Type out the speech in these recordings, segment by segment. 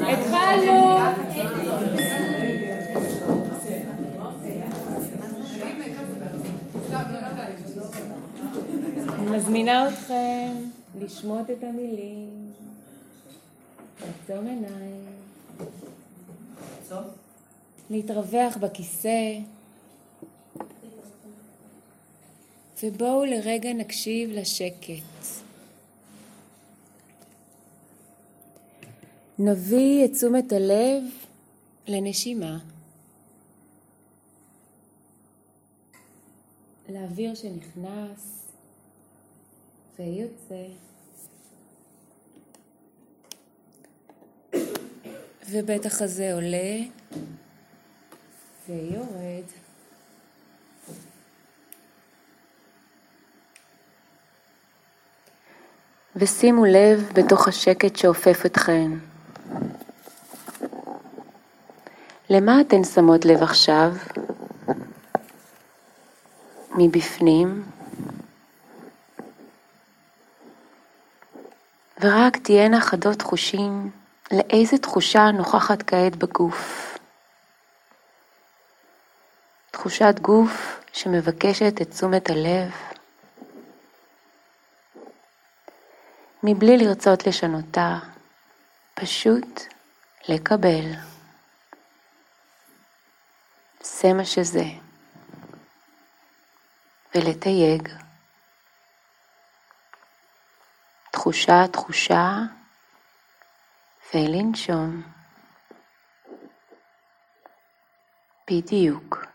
התחלנו! אני מזמינה אתכם לשמוט את המילים, לעצום עיניים, להתרווח בכיסא, ובואו לרגע נקשיב לשקט. נביא את תשומת הלב לנשימה, לאוויר שנכנס ויוצא, ובטח הזה עולה ויורד. ושימו לב בתוך השקט שאופף אתכן. למה אתן שמות לב עכשיו? מבפנים? ורק תהיינה חדות חושים לאיזה תחושה נוכחת כעת בגוף. תחושת גוף שמבקשת את תשומת הלב, מבלי לרצות לשנותה, פשוט לקבל. זה מה שזה. ולתייג. תחושה תחושה ולנשום. בדיוק.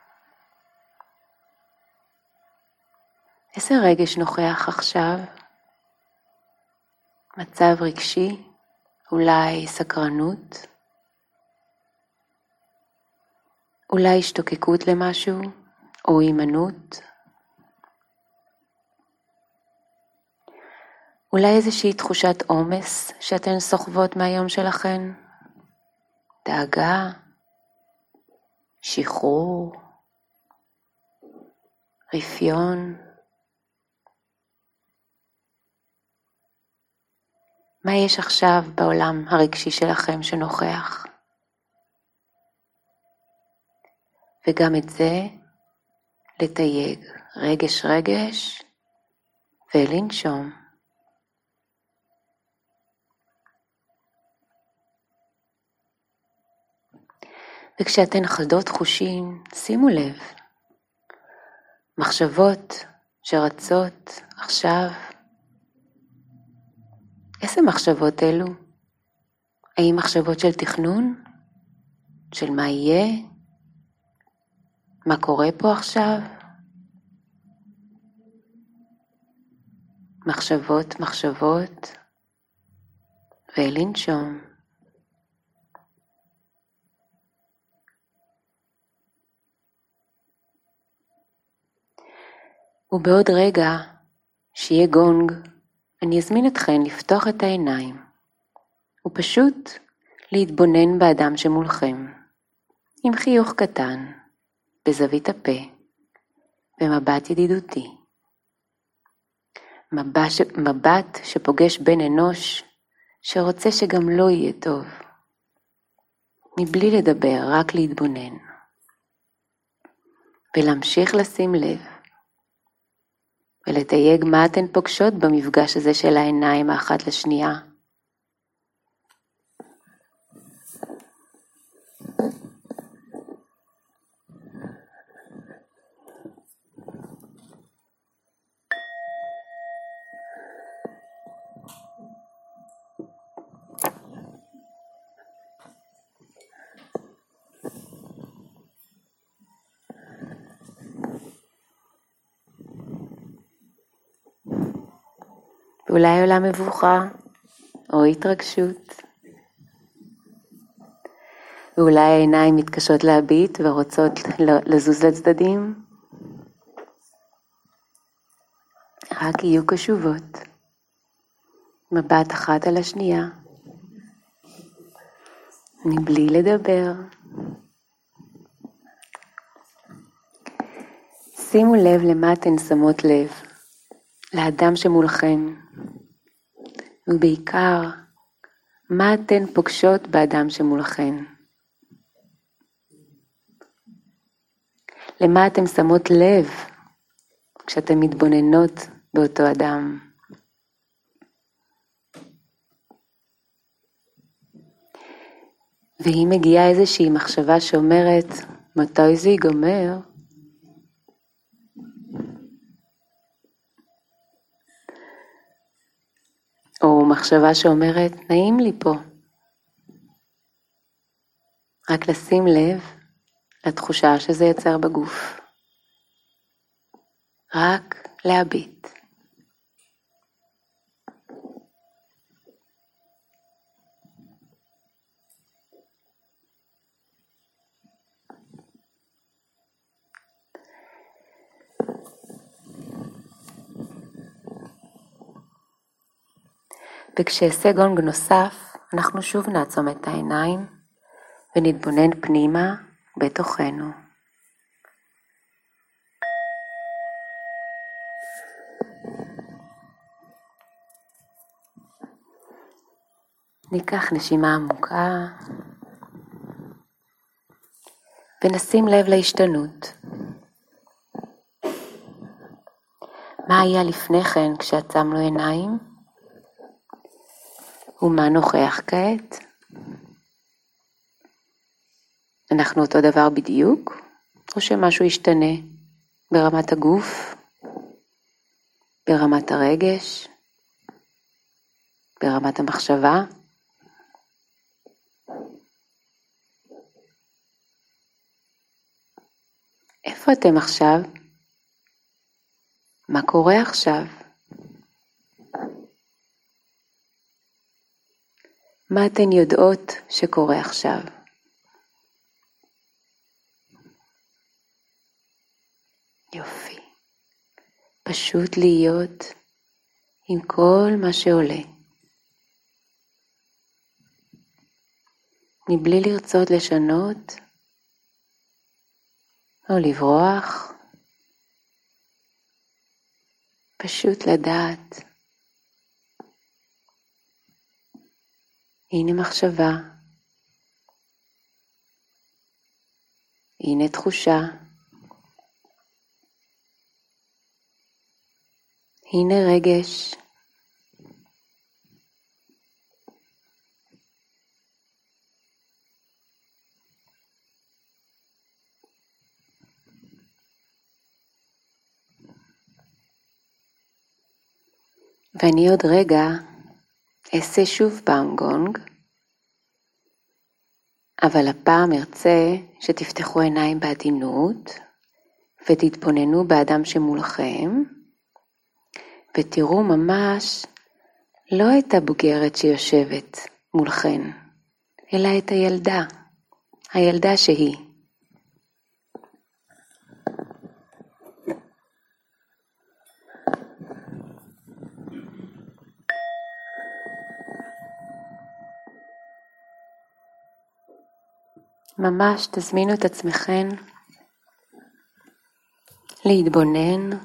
איזה רגש נוכח עכשיו? מצב רגשי? אולי סקרנות? אולי השתוקקות למשהו או הימנעות? אולי איזושהי תחושת עומס שאתן סוחבות מהיום שלכן? דאגה? שחרור? רפיון? מה יש עכשיו בעולם הרגשי שלכם שנוכח? וגם את זה לתייג רגש רגש ולנשום. וכשאתן חדות חושים, שימו לב, מחשבות שרצות עכשיו, איזה מחשבות אלו? האם מחשבות של תכנון? של מה יהיה? מה קורה פה עכשיו? מחשבות, מחשבות, ולנשום. ובעוד רגע, שיהיה גונג, אני אזמין אתכן לפתוח את העיניים, ופשוט להתבונן באדם שמולכם, עם חיוך קטן. בזווית הפה, במבט ידידותי. מבט, שפוגש בן אנוש שרוצה שגם לו יהיה טוב. מבלי לדבר, רק להתבונן. ולהמשיך לשים לב. ולתייג מה אתן פוגשות במפגש הזה של העיניים האחת לשנייה. ואולי עולה מבוכה או התרגשות. ואולי העיניים מתקשות להביט ורוצות לזוז לצדדים. רק יהיו קשובות, מבט אחת על השנייה, מבלי לדבר. שימו לב למה אתן שמות לב, לאדם שמולכם, ובעיקר, מה אתן פוגשות באדם שמולכן? למה אתן שמות לב כשאתן מתבוננות באותו אדם? ואם מגיעה איזושהי מחשבה שאומרת, מתי זה ייגמר? או מחשבה שאומרת, נעים לי פה. רק לשים לב לתחושה שזה יצר בגוף. רק להביט. וכשאעשה גונג נוסף, אנחנו שוב נעצום את העיניים ונתבונן פנימה בתוכנו. ניקח נשימה עמוקה ונשים לב להשתנות. מה היה לפני כן כשעצמנו עיניים? ומה נוכח כעת? אנחנו אותו דבר בדיוק, או שמשהו ישתנה ברמת הגוף, ברמת הרגש, ברמת המחשבה? איפה אתם עכשיו? מה קורה עכשיו? מה אתן יודעות שקורה עכשיו? יופי. פשוט להיות עם כל מה שעולה. מבלי לרצות לשנות או לברוח, פשוט לדעת הנה מחשבה, הנה תחושה, הנה רגש. ואני עוד רגע אעשה שוב פעם גונג, אבל הפעם ארצה שתפתחו עיניים בעדינות ותתבוננו באדם שמולכם, ותראו ממש לא את הבוגרת שיושבת מולכן, אלא את הילדה, הילדה שהיא. ממש תזמינו את עצמכן להתבונן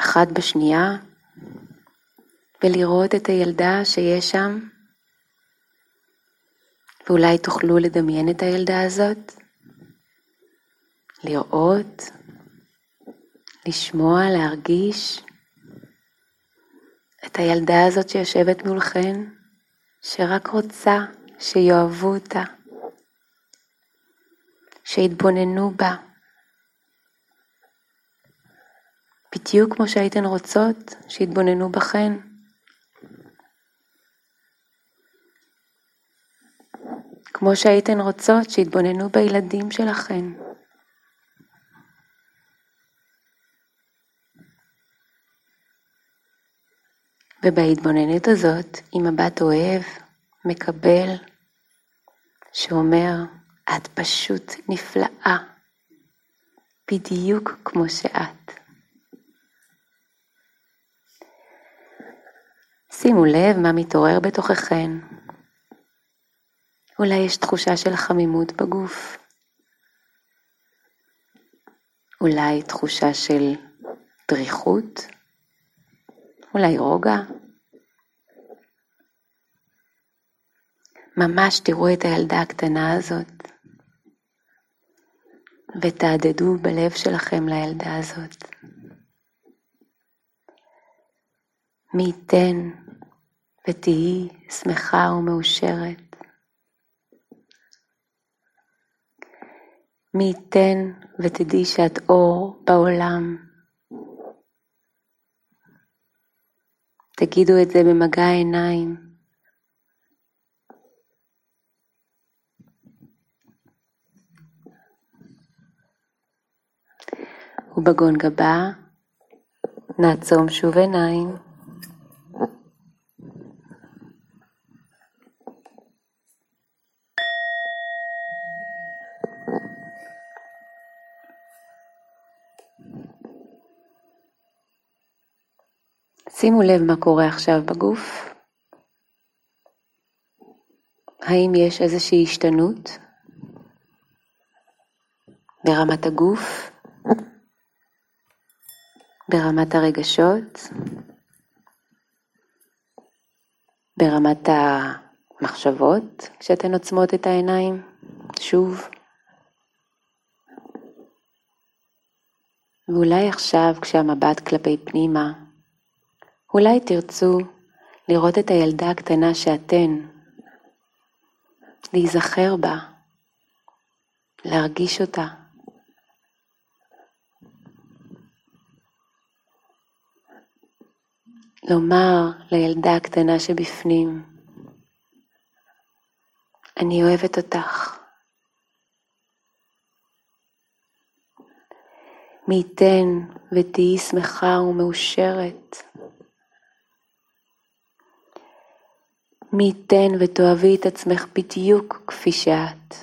אחת בשנייה ולראות את הילדה שיש שם. ואולי תוכלו לדמיין את הילדה הזאת, לראות, לשמוע, להרגיש את הילדה הזאת שיושבת מולכן, שרק רוצה שיאהבו אותה, שיתבוננו בה, בדיוק כמו שהייתן רוצות שיתבוננו בכן. כמו שהייתן רוצות שיתבוננו בילדים שלכן. ובהתבוננות הזאת, עם מבט אוהב, מקבל, שאומר, את פשוט נפלאה, בדיוק כמו שאת. שימו לב מה מתעורר בתוככן. אולי יש תחושה של חמימות בגוף. אולי תחושה של דריכות. אולי רוגע. ממש תראו את הילדה הקטנה הזאת, ותהדהדו בלב שלכם לילדה הזאת. מי ייתן ותהי שמחה ומאושרת. מי ייתן ותדעי שאת אור בעולם. תגידו את זה במגע העיניים. ובגון גבה נעצום שוב עיניים. שימו לב מה קורה עכשיו בגוף. האם יש איזושהי השתנות ברמת הגוף, ברמת הרגשות, ברמת המחשבות כשאתן עוצמות את העיניים? שוב. ואולי עכשיו כשהמבט כלפי פנימה, אולי תרצו לראות את הילדה הקטנה שאתן, להיזכר בה, להרגיש אותה. לומר לילדה הקטנה שבפנים, אני אוהבת אותך. מי ייתן ותהיי שמחה ומאושרת. מי ייתן ותאהבי את עצמך בדיוק כפי שאת.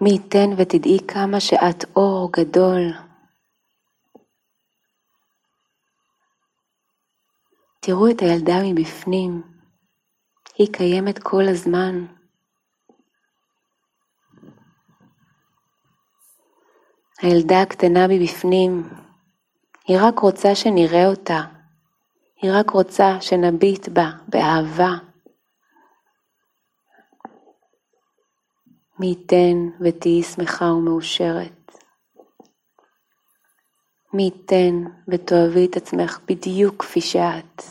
מי ייתן ותדעי כמה שאת אור גדול. תראו את הילדה מבפנים, היא קיימת כל הזמן. הילדה הקטנה מבפנים, היא רק רוצה שנראה אותה, היא רק רוצה שנביט בה באהבה. מי ייתן ותהיי שמחה ומאושרת. מי ייתן ותאהבי את עצמך בדיוק כפי שאת.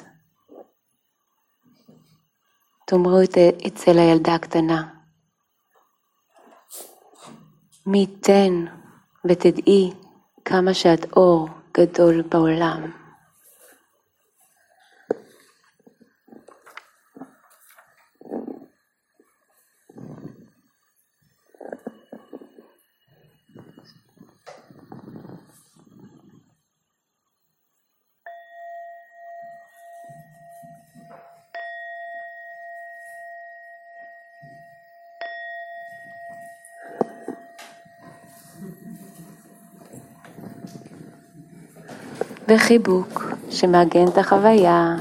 תאמרו את זה אצל הילדה הקטנה. מי ייתן ותדעי כמה שאת אור גדול בעולם. וחיבוק שמעגן את החוויה